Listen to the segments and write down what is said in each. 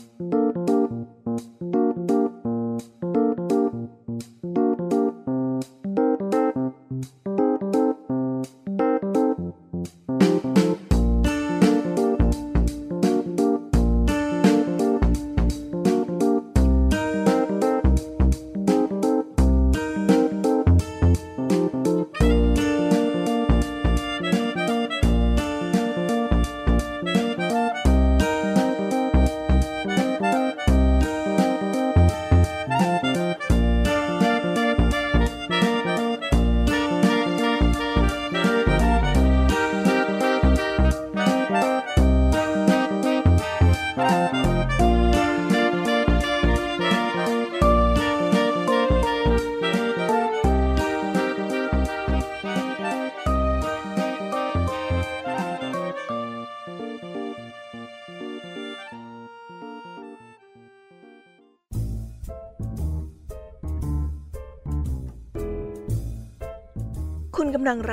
คุณ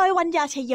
โดยวัญญาชยโย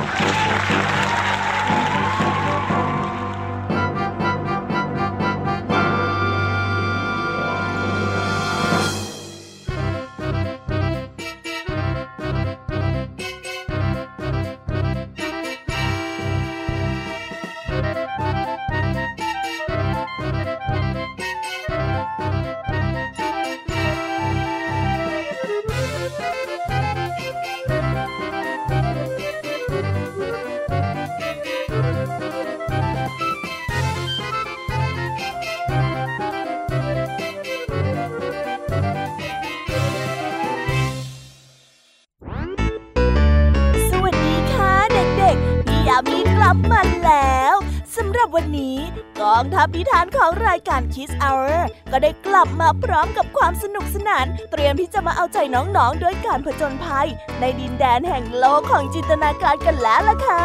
วันนี้กองทัพนิทานของรายการ Kids Hour ก็ได้กลับมาพร้อมกับความสนุกสนาน เตรียมที่จะมาเอาใจน้องๆด้วยการผจญภัย ในดินแดนแห่งโลกของจินตนาการกันแล้วล่ะค่ะ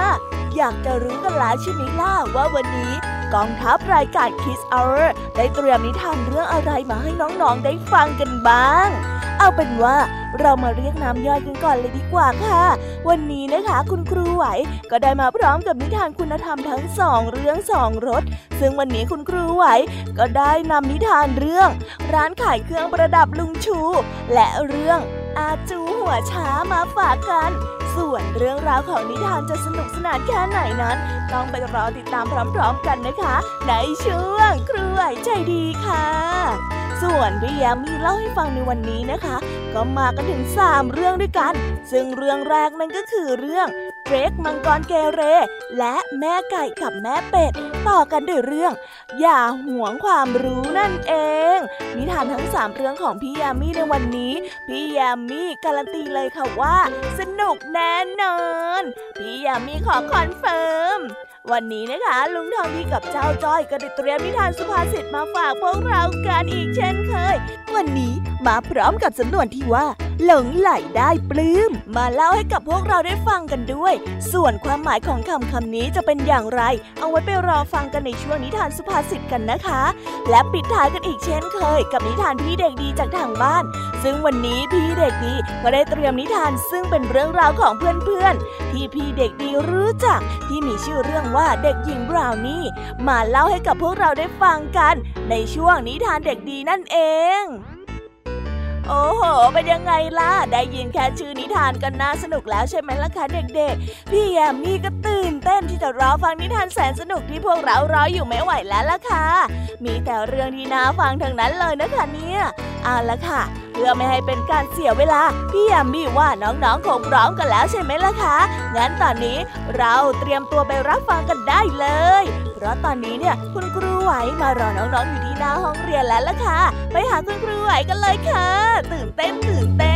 อยากจะรู้กันแล้วใช่ไหมล่ะว่าวันนี้กองทัพรายการ Kids Hour ได้เตรียมนิทานเรื่องอะไรมาให้น้องๆได้ฟังกันบ้าง เอาเป็นว่าเรามาเรียกน้ำย่อยกันก่อนเลยดีกว่าค่ะ วันนี้นะคะคุณครูไหวก็ได้มาพร้อมกับนิทานคุณธรรมทั้งสองเรื่องสองรสซึ่งวันนี้คุณครูไหวก็ได้นำนิทานเรื่อง ร้านขายเครื่องประดับลุงชู และเรื่องอาจูหัวช้ามาฝากกัน ส่วนเรื่องราวของนิทานจะสนุกสนานแค่ไหนนั้น ต้องไปรอติดตามพร้อมๆกันนะคะ ในช่วงครูไหวใจดีค่ะ ส่วนพี่แยมมีเล่าให้ฟังในวันนี้นะคะ ก็มากันถึง 3 เรื่องด้วยกัน ซึ่งเรื่องแรกนั่นก็คือเรื่อง เร็กซ์มังกรเกเร และแม่ไก่กับแม่เป็ด ต่อกันด้วยเรื่อง อย่าหวงความรู้นั่นเอง นิทานทั้ง 3 เรื่องของพี่ยามีในวันนี้ พี่ยามีการันตีเลยค่ะว่า สนุกแน่นอน พี่ยามีขอ confirm วันนี้นะคะ ลุงทองดีกับเจ้าจ้อยก็ได้เตรียมนิทานสุภาษิตมาฝากพวกเรากันอีกเช่นเคย วันนี้ มาพร้อมกับสำนวนที่ว่า หลงไหลได้ปลื้ม มาเล่าให้กับพวกเราได้ฟังกันด้วย ส่วนความหมายของคำคำนี้จะเป็นอย่างไร เอาไว้ไปรอฟังกันในช่วงนิทานสุภาษิตกันนะคะ และปิดท้ายกันอีกเช่นเคย กับนิทานพี่เด็กดีจากทางบ้าน ซึ่งวันนี้พี่เด็กดีก็ได้เตรียมนิทานซึ่งเป็นเรื่องราวของเพื่อนๆที่พี่เด็กดีรู้จักที่มีชื่อเรื่องว่าเด็กหญิงบราวนี่มาเล่าให้กับพวกเราได้ฟังกัน ในช่วงนิทานเด็กดีนั่นเอง โอ้โห เป็นยังไงล่ะ ได้ยินแค่ชื่อนิทานกันน่าสนุกแล้วใช่ไหมล่ะคะเด็กๆ พี่แยมมี่ก็ตื่นเต้นที่จะรอฟังนิทานแสนสนุกที่พวกเรารออยู่ไม่ไหวแล้วล่ะค่ะ มีแต่เรื่องที่น่าฟังทั้งนั้นเลยนะคะเนี่ย เอาละค่ะ พื่อไม่ให้เป็นการเสียเวลา พี่ยามี่ว่าน้องๆคงพร้อมกันแล้วใช่ไหมล่ะคะ งั้นตอนนี้เราเตรียมตัวไปรับฟังกันได้เลย เพราะตอนนี้เนี่ยคุณครูไหวมารอน้องๆอยู่ที่หน้าห้องเรียนแล้วล่ะค่ะ ไปหาคุณครูไหวกันเลยค่ะ ตื่นเต้นตื่นเต้น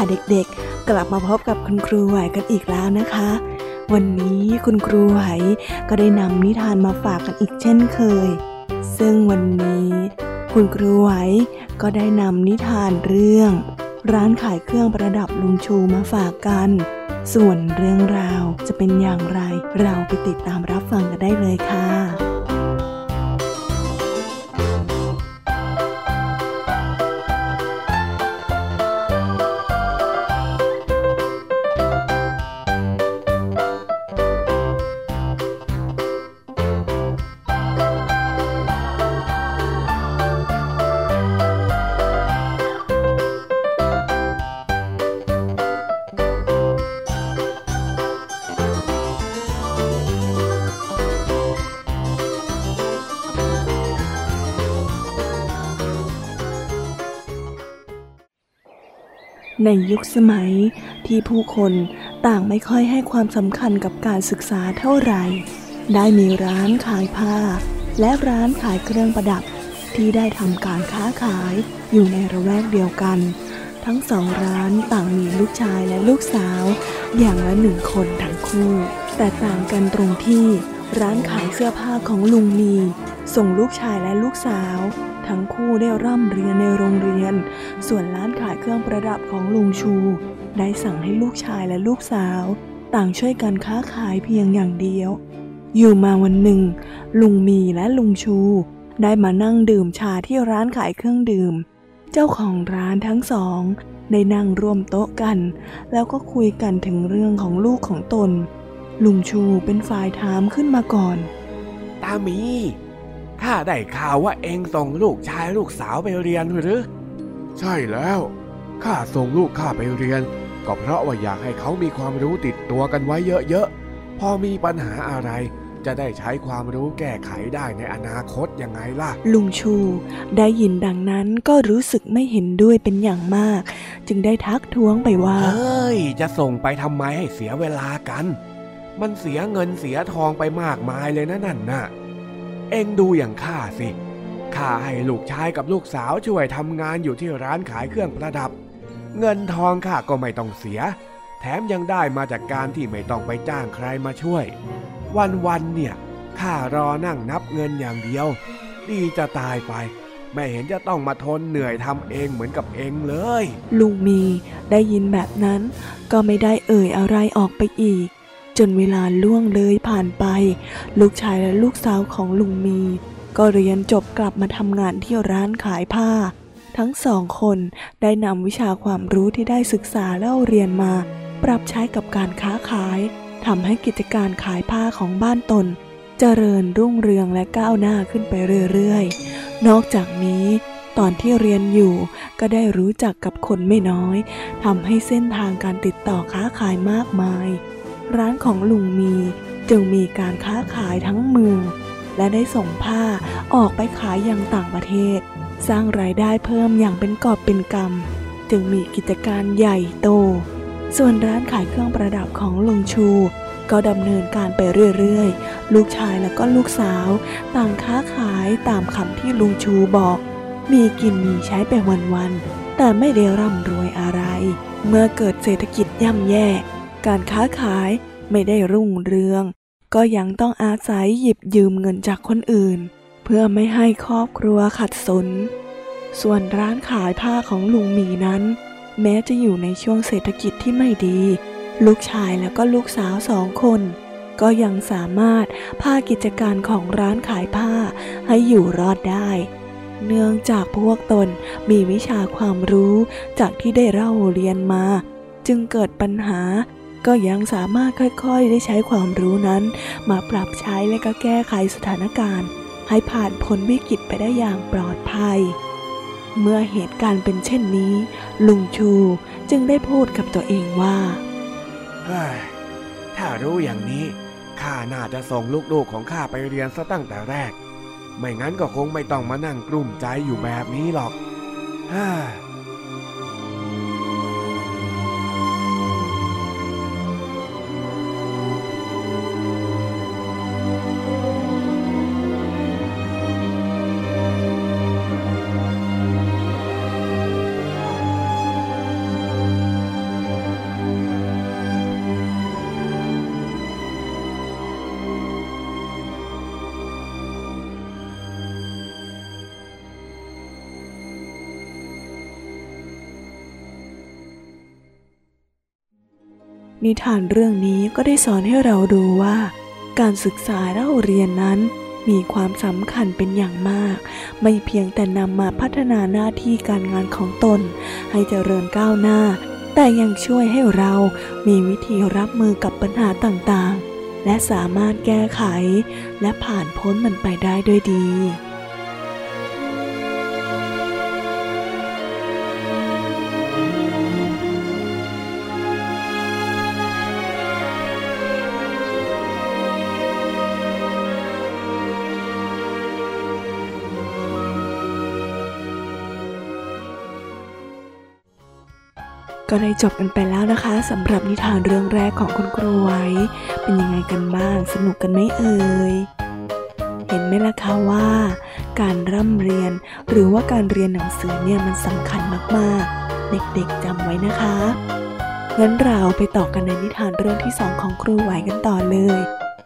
ค่ะเด็กๆ กลับมาพบกับคุณครูไหวกันอีกแล้วนะคะ วันนี้คุณครูไหวก็ได้นำนิทานมาฝากกันอีกเช่นเคย ซึ่งวันนี้ คุณครูไหวก็ได้นำนิทานเรื่อง ร้านขายเครื่องประดับลุงชูมาฝากกัน ส่วนเรื่องราวจะเป็นอย่างไร เราไปติดตามรับฟังกันได้เลยค่ะ ในยุคสมัยที่ผู้คนต่างไม่ค่อยให้ความสำคัญกับการศึกษาเท่าไหร่ ได้มีร้านขายผ้า และร้านขายเครื่องประดับที่ได้ทำการค้าขายอยู่ในระแวกเดียวกัน ทั้งสองร้านต่างมีลูกชายและลูกสาว อย่างละหนึ่งคนทั้งคู่ แต่ต่างกันตรงที่ร้านขายเสื้อผ้าของลุงมีส่งลูกชายและลูกสาว ทั้งคู่ได้ร่ำเรียนในโรงเรียน ส่วนร้าน เครื่องประดับของลุงชู ได้สั่งให้ลูกชายและลูกสาว ต่างช่วยกันค้าขายเพียงอย่างเดียว อยู่มาวันหนึ่ง ลุงมีและลุงชู ได้มานั่งดื่มชาที่ร้านขายเครื่องดื่ม เจ้าของร้านทั้งสองได้นั่งร่วมโต๊ะกัน แล้วก็คุยกันถึงเรื่องของลูกของตน ลุงชูเป็นฝ่ายถามขึ้นมาก่อน ตามีข้าได้ข่าวว่าเองส่งลูกชายลูกสาวไปเรียนหรือ ใช่แล้ว ข้าส่งลูกข้าไปเรียน ก็เพราะว่าอยากให้เขามีความรู้ติดตัวกันไว้เยอะๆ พอมีปัญหาอะไรจะได้ใช้ความรู้แก้ไขได้ในอนาคตยังไงล่ะ ลุงชูได้ยินดังนั้นก็รู้สึกไม่เห็นด้วยเป็นอย่างมาก จึงได้ทักท้วงไปว่า เฮ้ย จะส่งไปทำไมให้เสียเวลากัน มันเสียเงินเสียทองไปมากมายเลยนะนั่นน่ะ เอ็งดูอย่างข้าสิข้าให้ลูกชายกับลูกสาวช่วยทำงานอยู่ที่ร้านขายเครื่องประดับ เงินทองข้าก็ไม่ต้องเสีย แถมยังได้มาจากการที่ไม่ต้องไปจ้างใครมาช่วย วันๆเนี่ยข้ารอนั่งนับเงินอย่างเดียว ดีจะตายไป ไม่เห็นจะต้องมาทนเหนื่อยทำเองเหมือนกับเองเลย ลุงมีได้ยินแบบนั้นก็ไม่ได้เอ่ยอะไรออกไปอีก จนเวลาล่วงเลยผ่านไป ลูกชายและลูกสาวของลุงมี ก็เรียนจบกลับมาทำงานที่ร้านขายผ้า ทั้งสองคนได้นำวิชาความรู้ที่ได้ศึกษาและเรียนมา ปรับใช้กับการค้าขายทำให้กิจการขายผ้าของบ้านตน เจริญรุ่งเรืองและก้าวหน้าขึ้นไปเรื่อยๆ นอกจากนี้ ตอนที่เรียนอยู่ก็ได้รู้จักกับคนไม่น้อยทำให้เส้นทางการติดต่อค้าขายมากมาย ร้านของลุงมีจึงมีการค้าขายทั้งเมืองและได้ส่งผ้าออกไปขายยังต่างประเทศ สร้างรายได้เพิ่มอย่างเป็นกอบเป็นกำจึงมีกิจการใหญ่โต ส่วนร้านขายเครื่องประดับของลุงชู ก็ดำเนินการไปเรื่อยๆ ลูกชายและก็ลูกสาว ต่างค้าขายตามคำที่ลุงชูบอก มีกินมีใช้ไปวันๆ แต่ไม่ได้ร่ำรวยอะไร เมื่อเกิดเศรษฐกิจย่ำแย่ การค้าขายไม่ได้รุ่งเรือง ก็ยังต้องอาศัยหยิบยืมเงินจากคนอื่น พื่อไม่ให้ครอบครัวขัดสน ส่วนร้านขายผ้าของลุงหมีนั้น แม้จะอยู่ในช่วงเศรษฐกิจที่ไม่ดี ลูกชายแล้วก็ลูกสาวสองคน ก็ยังสามารถพากิจการของร้านขายผ้าให้อยู่รอดได้ เนื่องจากพวกตนมีวิชาความรู้จากที่ได้เล่าเรียนมา จึงเกิดปัญหาก็ยังสามารถค่อยๆ ได้ใช้ความรู้นั้น มาปรับใช้และก็แก้ไขสถานการณ์ ให้ผ่านพ้นวิกฤตไปได้อย่างปลอดภัย เมื่อเหตุการณ์เป็นเช่นนี้ ลุงชูจึงได้พูดกับตัวเองว่าเฮ้ยถ้ารู้อย่างนี้ข้าน่าจะส่งลูกๆของข้าไปเรียนซะตั้งแต่แรก ไม่งั้นก็คงไม่ต้องมานั่งกลุ้มใจอยู่แบบนี้หรอกฮ่า นิทานเรื่องนี้ก็ได้สอนให้เรารู้ว่า การศึกษาเล่าเรียนนั้นมีความสำคัญเป็นอย่างมาก ไม่เพียงแต่นำมาพัฒนาหน้าที่การงานของตน ให้เจริญก้าวหน้า แต่ยังช่วยให้เรามีวิธีรับมือกับปัญหาต่างๆ และสามารถแก้ไข และผ่านพ้นมันไปได้ด้วยดี ก็ได้จบกันไปแล้วนะคะสำหรับนิทานเรื่องแรกของคุณครูไว้ เป็นยังไงกันบ้างสนุกกันไหมเอ่ยเห็นไหมล่ะคะว่า การร่ำเรียนหรือว่าการเรียนหนังสือเนี่ยมันสำคัญมากๆ เด็กๆจำไว้นะคะงั้นเราไปต่อกันในนิทานเรื่องที่สองของครูไหวกันต่อเลย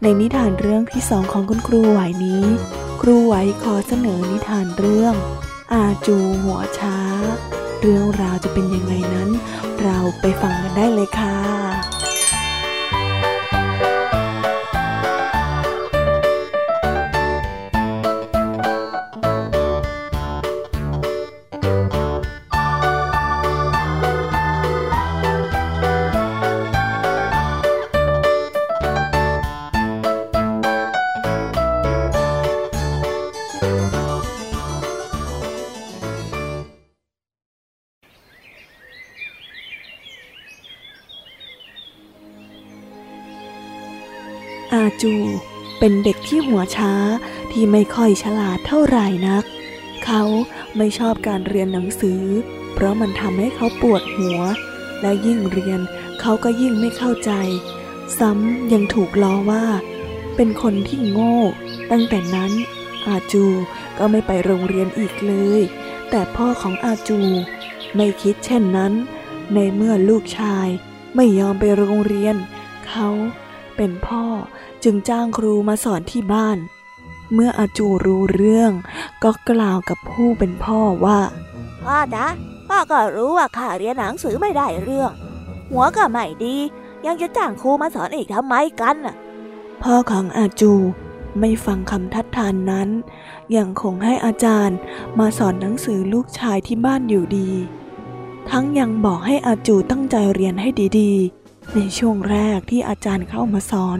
ในนิทานเรื่องที่สองของคุณครูไหวนี้ ครูไหวขอเสนอนิทานเรื่อง อาจูหัวช้า เรื่องราวจะเป็นยังไงนั้น เราไปฟังกันได้เลยค่ะ เป็นเด็กที่หัวช้าที่ไม่ค่อยฉลาดเท่าไหร่นัก เขาไม่ชอบการเรียนหนังสือ เพราะมันทำให้เขาปวดหัว และยิ่งเรียนเขาก็ยิ่งไม่เข้าใจ ซ้ำยังถูกล้อว่า เป็นคนที่โง่ ตั้งแต่นั้น อาจูก็ไม่ไปโรงเรียนอีกเลย แต่พ่อของอาจู ไม่คิดเช่นนั้น ในเมื่อลูกชายไม่ยอมไปโรงเรียน เขา เป็นพ่อจึงจ้างครูมาสอนที่บ้าน เมื่ออาจูรู้เรื่อง ก็กล่าวกับผู้เป็นพ่อว่า พ่อนะพ่อก็รู้ว่าข้าเรียนหนังสือไม่ได้เรื่อง หัวก็ไม่ดี ยังจะจ้างครูมาสอนอีกทำไมกันน่ะพ่อของอาจูไม่ฟังคำทัดทานนั้น ยังคงให้อาจารย์มาสอนหนังสือลูกชายที่บ้านอยู่ดี ทั้งยังบอกให้อาจูตั้งใจเรียนให้ดีๆ ในช่วงแรกที่อาจารย์เข้ามาสอน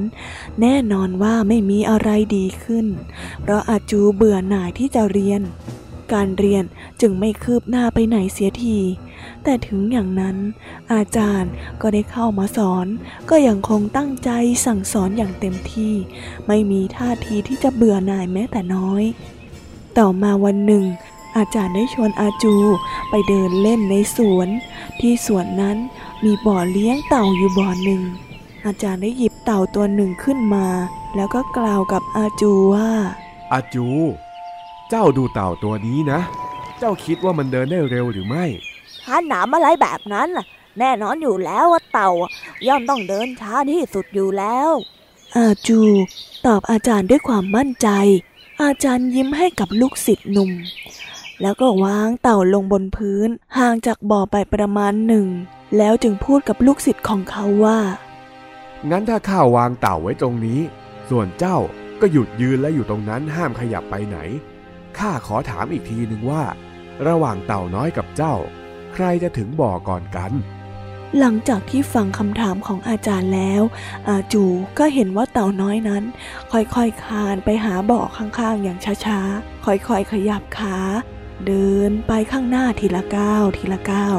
แน่นอนว่าไม่มีอะไรดีขึ้น เพราะอาจูเบื่อหน่ายที่จะเรียน การเรียนจึงไม่คืบหน้าไปไหนเสียที แต่ถึงอย่างนั้น อาจารย์ก็ได้เข้ามาสอน ก็ยังคงตั้งใจสั่งสอนอย่างเต็มที่ ไม่มีท่าทีที่จะเบื่อหน่ายแม้แต่น้อย ต่อมาวันหนึ่งอาจารย์ได้ชวนอาจูไปเดินเล่นในสวน ที่สวนนั้น มีบ่อเลี้ยงเต่าอยู่บ่อหนึ่ง อาจารย์ได้หยิบเต่าตัวหนึ่งขึ้นมา แล้วก็กล่าวกับอาจูว่า อาจู เจ้าดูเต่าตัวนี้นะ เจ้าคิดว่ามันเดินได้เร็วหรือไม่ถ้าหนามอะไรแบบนั้นน่ะแน่นอนอยู่แล้วว่าเต่า ย่อมต้องเดินช้าที่สุดอยู่แล้ว อาจู ตอบอาจารย์ด้วยความมั่นใจ อาจารย์ยิ้มให้กับลูกศิษย์หนุ่ม แล้วก็วางเต่าลงบนพื้นห่างจากบ่อไปประมาณหนึ่ง แล้วจึงพูดกับลูกศิษย์ของเขาว่า งั้นถ้าข้าวางเต่าไว้ตรงนี้ ส่วนเจ้าก็หยุดยืนและอยู่ตรงนั้นห้ามขยับไปไหน ข้าขอถามอีกทีหนึ่งว่า ระหว่างเต่าน้อยกับเจ้า ใครจะถึงบ่อก่อนกัน หลังจากที่ฟังคำถามของอาจารย์แล้ว อาจูก็เห็นว่าเต่าน้อยนั้น ค่อยๆคลานไปหาบ่อข้างๆ อย่างช้าๆ ค่อยๆขยับขา เดินไปข้างหน้าทีละก้าวทีละก้าว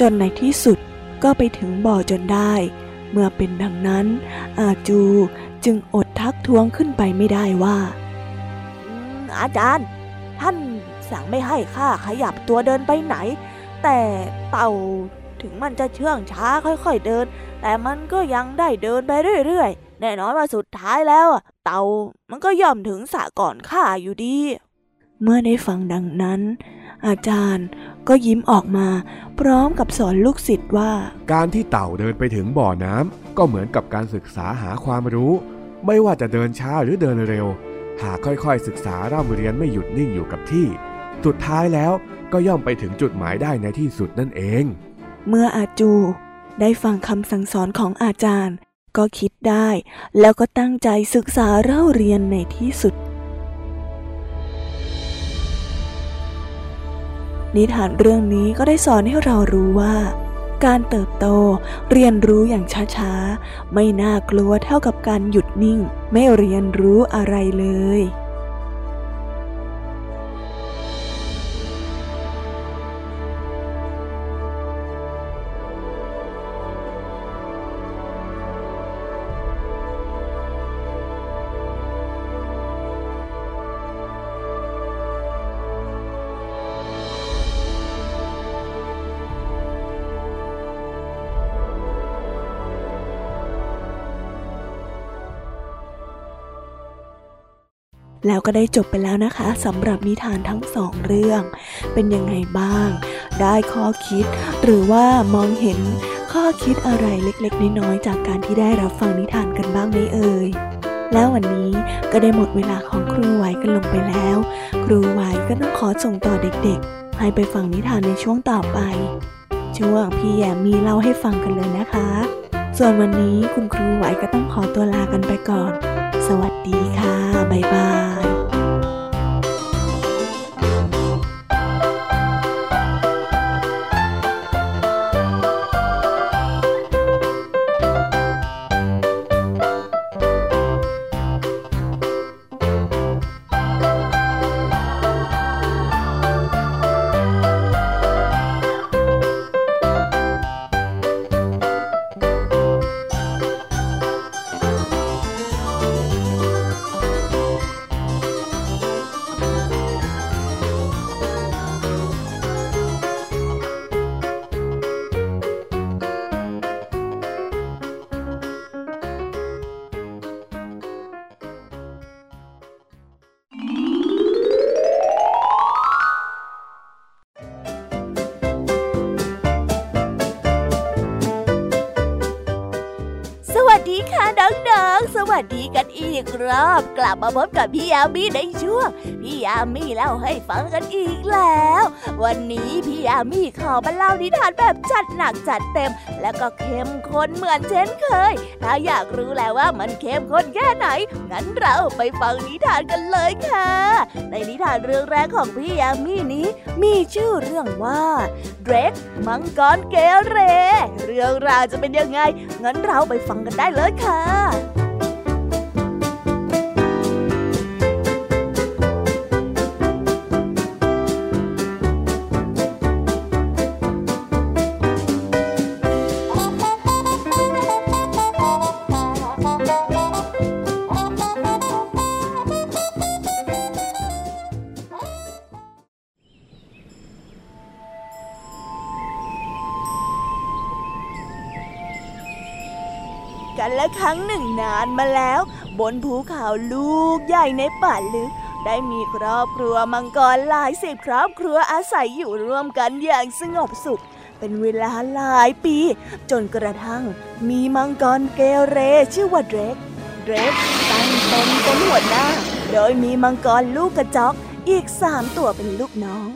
จนในที่สุดก็ไปถึงบ่อจนได้ เมื่อเป็นดังนั้น อาจูจึงอดทักท้วงขึ้นไปไม่ได้ว่า อาจารย์ ท่านสั่งไม่ให้ข้าขยับตัวเดินไปไหน แต่เต่าถึงมันจะเชื่องช้าค่อยๆเดิน แต่มันก็ยังได้เดินไปเรื่อยๆแน่นอนว่าสุดท้ายแล้ว เต่ามันก็ย่อมถึงสะก่อนข้าอยู่ดี เมื่อได้ฟังดังนั้น อาจารย์ก็ยิ้มออกมาพร้อมกับสอนลูกศิษย์ว่า การที่เต่าเดินไปถึงบ่อน้ำก็เหมือนกับการศึกษาหาความรู้ ไม่ว่าจะเดินช้าหรือเดินเร็ว หากค่อยๆ ศึกษาร่ำเรียนไม่หยุดนิ่งอยู่กับที่ สุดท้ายแล้วก็ย่อมไปถึงจุดหมายได้ในที่สุดนั่นเอง เมื่ออาจูได้ฟังคำสั่งสอนของอาจารย์ ก็คิดได้ แล้วก็ตั้งใจศึกษาเล่าเรียนในที่สุด นิทานเรื่องนี้ก็ได้สอนให้เรารู้ว่า การเติบโตเรียนรู้อย่างช้าๆ ไม่น่ากลัวเท่ากับการหยุดนิ่ง ไม่เรียนรู้อะไรเลย แล้วก็ได้จบไปแล้วนะคะสำหรับนิทานทั้งสองเรื่อง เป็นยังไงบ้าง ได้ข้อคิด หรือว่ามองเห็นข้อคิดอะไรเล็กๆ น้อยๆจากการที่ได้รับฟังนิทานกันบ้างไหมเอ่ยแล้ววันนี้ก็ได้หมดเวลาของครูไหวกันลงไปแล้ว ครูไหวก็ต้องขอส่งต่อเด็กๆ ให้ไปฟังนิทานในช่วงต่อไป ช่วงพี่แยมมีเล่าให้ฟังกันเลยนะคะ ส่วนวันนี้คุณครูไหวก็ต้องขอตัวลากันไปก่อน สวัสดีค่ะ บ๊ายบาย「 มาพบกับพี่ยามีในช่วงพี่ยามีเล่าให้ฟังกันอีกแล้ว วันนี้พี่ยามีขอมาเล่านิทานแบบจัดหนักจัดเต็ม และก็เข้มข้นเหมือนเช่นเคย ถ้าอยากรู้แล้วว่ามันเข้มข้นแค่ไหน งั้นเราไปฟังนิทานกันเลยค่ะ ในนิทานเรื่องแรกของพี่ยามีนี้ มีชื่อเรื่องว่าเดรกมังกรเกเร เรื่องราวจะเป็นยังไง งั้นเราไปฟังกันได้เลยค่ะ มาแล้ว บนภูเขาลูกใหญ่ในป่าลึก ได้มีครอบครัวมังกรหลายสิบครอบครัวอาศัยอยู่ร่วมกันอย่างสงบสุข เป็นเวลาหลายปี จนกระทั่ง มีมังกรเกเรชื่อว่าเดรกเดรกตั้งตนเป็นหัวหน้า โดยมีมังกรลูกกระจอกอีกสามตัวเป็นลูกน้อง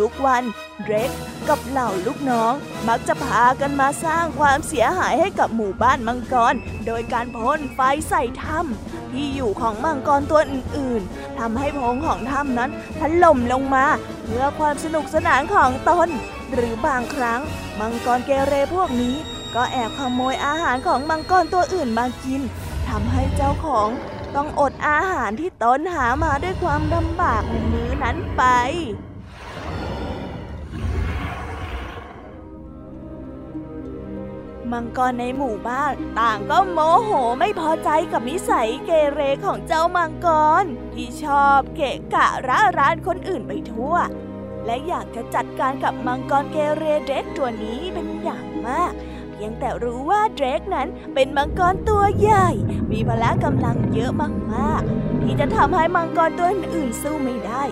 ทุกวัน เดรกกับเหล่าลูกน้อง มักจะพากันมาสร้างความเสียหายให้กับหมู่บ้านมังกร โดยการพ่นไฟใส่ถ้ำที่อยู่ของมังกรตัวอื่นๆทำให้พงของถ้ำนั้นถล่มลงมา เพื่อความสนุกสนานของตน หรือบางครั้ง มังกรเกเรพวกนี้ ก็แอบขโมยอาหารของมังกรตัวอื่นมากินทำให้เจ้าของต้องอดอาหารที่ตนหามาด้วยความลำบากในมื้อนั้นไป มังกรในหมู่บ้านต่างก็โมโหไม่พอใจกับนิสัยเกเรของเจ้ามังกร ที่ชอบเกะกะระรานคนอื่นไปทั่ว และอยากจะจัดการกับมังกรเกเรเดรกตัวนี้เป็นอย่างมากเพียงแต่รู้ว่าเดรกนั้นเป็นมังกรตัวใหญ่ มีพละกำลังเยอะมากๆ ที่จะทำให้มังกรตัวอื่นสู้ไม่ได้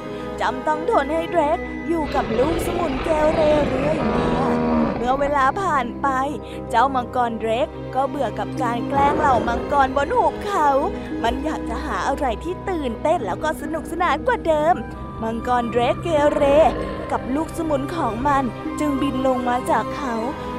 จำต้องทนให้เดรกอยู่กับลูกสมุนเกเรเรื่อยมา เมื่อเวลาผ่านไป เจ้ามังกรเดรกก็เบื่อกับการแกล้งเหล่ามังกรบนหุบเขา มันอยากจะหาอะไรที่ตื่นเต้นแล้วก็สนุกสนานกว่าเดิม มังกรเดรกเกเร กับลูกสมุนของมันจึงบินลงมาจากเขา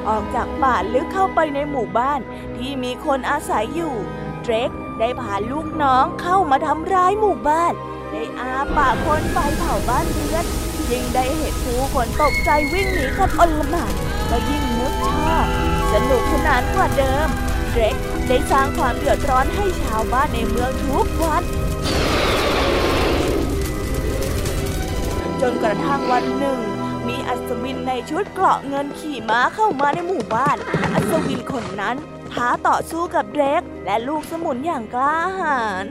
ออกจากป่าลึกเข้าไปในหมู่บ้านที่มีคนอาศัยอยู่ เดรกได้พาลูกน้องเข้ามาทำร้ายหมู่บ้าน ได้อาปากพ่นไฟเผาบ้านเรือนยิ่งได้เห็นผู้คนตกใจวิ่งหนีกันอลหม่าน ก็ยิ่งนึกชอบ สนุกสนานกว่าเดิมเดรกได้สร้างความเดือดร้อนให้ชาวบ้านในเมืองทุกวันจนกระทั่งวันหนึ่ง มีอัศวินในชุดเกราะเงินขี่ม้าเข้ามาในหมู่บ้าน อัศวินคนนั้นท้าต่อสู้กับเดรกและลูกสมุนอย่างกล้าหาญ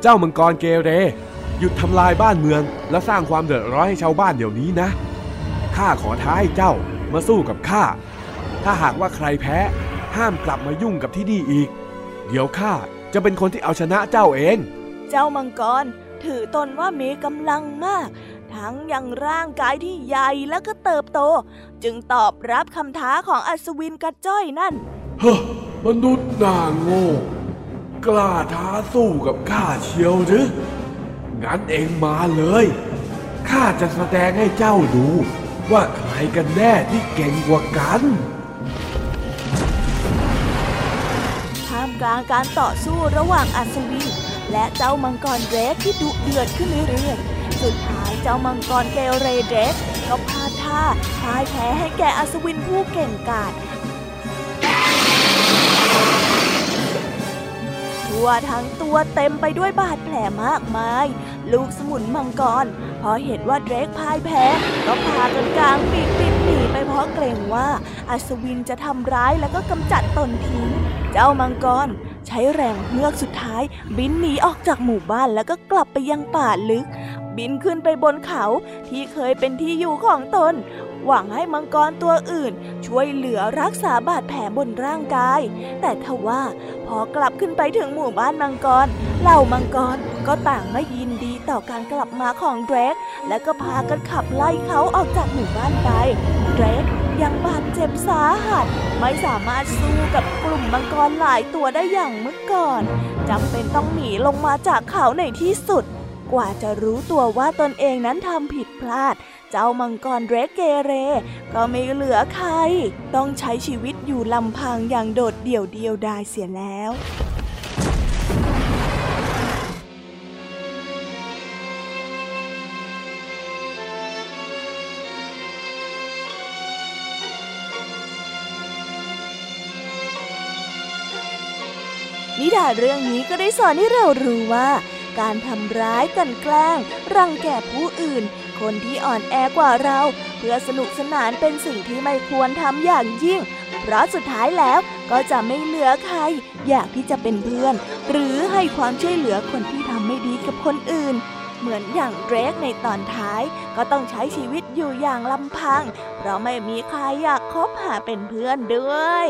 เจ้ามังกรเกเร หยุดทำลายบ้านเมือง และสร้างความเดือดร้อนให้ชาวบ้านเดี๋ยวนี้นะข้าขอท้าให้เจ้า มาสู้กับข้า ถ้าหากว่าใครแพ้ ห้ามกลับมายุ่งกับที่นี่อีก เดี๋ยวข้าจะเป็นคนที่เอาชนะเจ้าเอง เจ้ามังกรถือตนว่ามีกำลังมาก ทั้งยังร่างกายที่ใหญ่และก็เติบโต จึงตอบรับคำท้าของอัศวินกระจ้อยนั่นเฮ้อมนุษย์หน้าโง่กล้าท้าสู้กับข้าเชียวหรืองั้นเองมาเลยข้าจะแสดงให้เจ้าดู ว่าใครกันแน่ที่เก่งกว่ากัน ท่ามกลางการต่อสู้ระหว่างอัศวินและเจ้ามังกรเดรกที่ดุเดือดขึ้นเรื่อยๆ สุดท้ายเจ้ามังกรเกเรเดรกก็พลาดท่าพ่ายแพ้ให้แก่อัศวินผู้เก่งกาจทั่วทั้งตัวเต็มไปด้วยบาดแผลมากมาย ลูกสมุนมังกรพอเห็นว่าเดรกพ่ายแพ้ ก็พากันกลางปีกปิดหนีไปเพราะเกรงว่าอัศวินจะทำร้ายแล้วก็กำจัดตนทิ้ง เจ้ามังกรใช้แรงเมือกสุดท้าย บินหนีออกจากหมู่บ้านแล้วก็กลับไปยังป่าลึก บินขึ้นไปบนเขาที่เคยเป็นที่อยู่ของตน หวังให้มังกรตัวอื่น ช่วยเหลือรักษาบาดแผลบนร่างกาย แต่ทว่าพอกลับขึ้นไปถึงหมู่บ้านมังกร เหล่ามังกรก็ต่างไม่ยินดีต่อการกลับมาของเดรก และก็พากันขับไล่เขาออกจากหมู่บ้านไปเดรกยังบาดเจ็บสาหัส ไม่สามารถสู้กับกลุ่มมังกรหลายตัวได้อย่างเมื่อก่อนจำเป็นต้องหนีลงมาจากเขาในที่สุด กว่าจะรู้ตัวว่าตนเองนั้นทำผิดพลาด เจ้ามังกรเรกเกเร ก็ไม่เหลือใคร ต้องใช้ชีวิตอยู่ลำพังอย่างโดดเดี่ยวเดียวดายเสียแล้วนิทานเรื่องนี้ก็ได้สอนให้เรารู้ว่า การทำร้ายกันแกล้ง รังแกผู้อื่น คนที่อ่อนแอกว่าเรา เพื่อสนุกสนานเป็นสิ่งที่ไม่ควรทำอย่างยิ่ง เพราะสุดท้ายแล้วก็จะไม่เหลือใคร อยากที่จะเป็นเพื่อน หรือให้ความช่วยเหลือคนที่ทำไม่ดีกับคนอื่นเหมือนอย่างเดรกในตอนท้าย ก็ต้องใช้ชีวิตอยู่อย่างลำพัง เพราะไม่มีใครอยากคบหาเป็นเพื่อนด้วย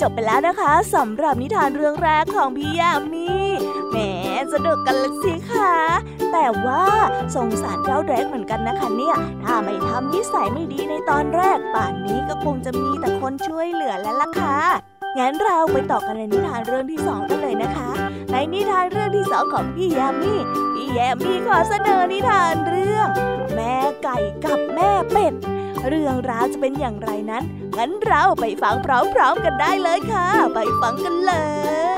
จบไปแล้วนะคะสำหรับนิทานเรื่องแรกของพี่ยามีแหมสนุกกันลยสิคะแต่ว่าสงสารเจ้าแดกเหมือนกันนะคะเนี่ยถ้าไม่ทำนิสัยไม่ดีในตอนแรก ป่านนี้ก็คงจะมีแต่คนช่วยเหลือแล้วล่ะค่ะงั้นเราไปต่อกันในนิทานเรื่องที่สองกันเลยนะคะ ในนิทานเรื่องที่สองของพี่ยามีพี่ยามีขอเสนอนิทานเรื่อง แม่ไก่กับแม่เป็ด เรื่องราวจะเป็นอย่างไรนั้น งั้นเราไปฟังพร้อมๆกันได้เลยค่ะ ไปฟังกันเลย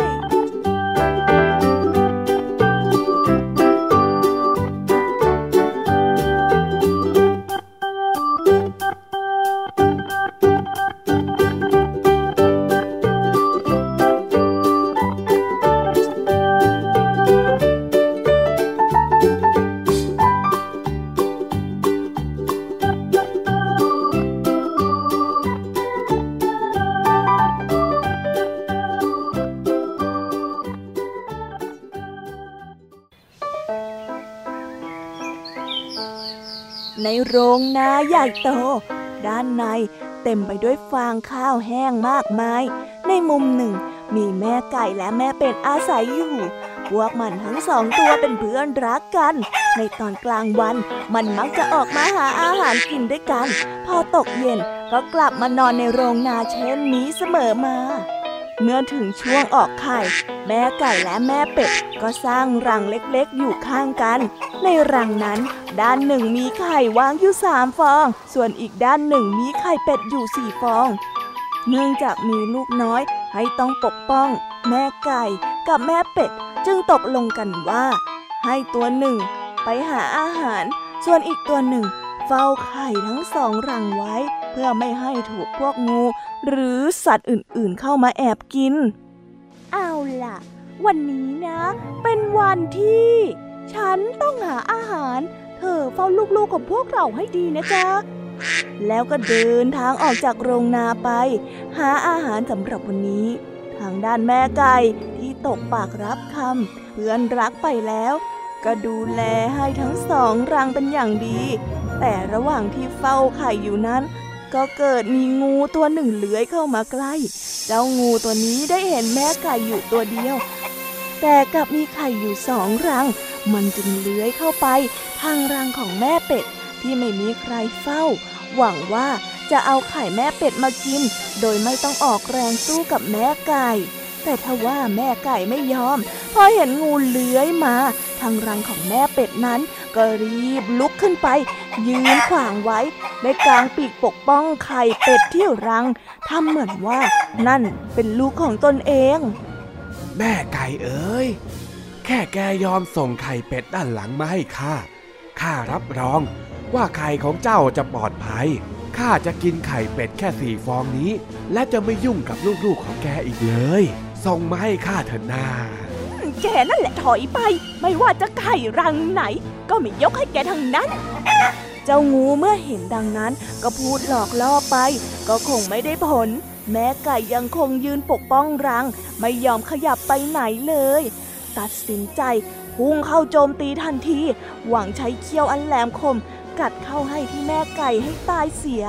รงนาใหญ่โต ด้านในเต็มไปด้วยฟางข้าวแห้งมากมาย ในมุมหนึ่ง มีแม่ไก่และแม่เป็ดอาศัยอยู่ พวกมันทั้งสองตัวเป็นเพื่อนรักกัน ในตอนกลางวันมันมักจะออกมาหาอาหารกินด้วยกัน พอตกเย็นก็กลับมานอนในโรงนาเช่นนี้เสมอมาเมื่อถึงช่วงออกไข่ แม่ไก่และแม่เป็ด ก็สร้างรังเล็กๆ อยู่ข้างกัน ในรังนั้น ด้านหนึ่งมีไข่วางอยู่สามฟอง ส่วนอีกด้านหนึ่งมีไข่เป็ดอยู่สี่ฟอง เนื่องจากมีลูกน้อยให้ต้องปกป้อง แม่ไก่กับแม่เป็ด จึงตกลงกันว่า ให้ตัวหนึ่ง ไปหาอาหาร ส่วนอีกตัวหนึ่ง เฝ้าไข่ทั้งสองรังไว้ เพื่อไม่ให้ถูกพวกงู หรือสัตว์อื่นๆเข้ามาแอบกิน เอาล่ะ วันนี้นะ เป็นวันที่ฉันต้องหาอาหาร เธอเฝ้าลูกๆของพวกเราให้ดีนะจ๊ะแล้วก็เดินทางออกจากโรงนาไป หาอาหารสำหรับวันนี้ ทางด้านแม่ไก่ที่ตกปากรับคำเพื่อนรักไปแล้ว ก็ดูแลให้ทั้งสองรังเป็นอย่างดี แต่ระหว่างที่เฝ้าไข่อยู่นั้น ก็เกิดมีงูตัวหนึ่งเลื้อยเข้ามาใกล้ เจ้างูตัวนี้ได้เห็นแม่ไก่อยู่ตัวเดียว แต่กลับมีไข่อยู่สองรัง มันจึงเลื้อยเข้าไปทางรังของแม่เป็ดที่ไม่มีใครเฝ้า หวังว่าจะเอาไข่แม่เป็ดมากิน โดยไม่ต้องออกแรงสู้กับแม่ไก่ แต่ทว่าแม่ไก่ไม่ยอม พอเห็นงูเลื้อยมา ทางรังของแม่เป็ดนั้น ก็รีบลุกขึ้นไป ยืนขวางไว้ในกลางปีกปกป้องไข่เป็ดที่รังทำเหมือนว่า นั่นเป็นลูกของตนเอง แม่ไก่เอ๋ย แค่แกยอมส่งไข่เป็ดด้านหลังมาให้ข้า ข้ารับรองว่าไข่ของเจ้าจะปลอดภัย ข้าจะกินไข่เป็ดแค่สี่ฟองนี้ และจะไม่ยุ่งกับลูกๆของแกอีกเลย ส่งมาให้ข้าเถอะนาแกนั่นแหละถอยไป ไม่ว่าจะไข่รังไหน ก็ไม่ยกให้แกทั้งนั้น เจ้างูเมื่อเห็นดังนั้น ก็พูดหลอกล่อไป ก็คงไม่ได้ผล แม้ไก่ยังคงยืนปกป้องรัง ไม่ยอมขยับไปไหนเลย ตัดสินใจ พุ่งเข้าโจมตีทันที หวังใช้เขี้ยวอันแหลมคม กัดเข้าให้ที่แม่ไก่ให้ตายเสีย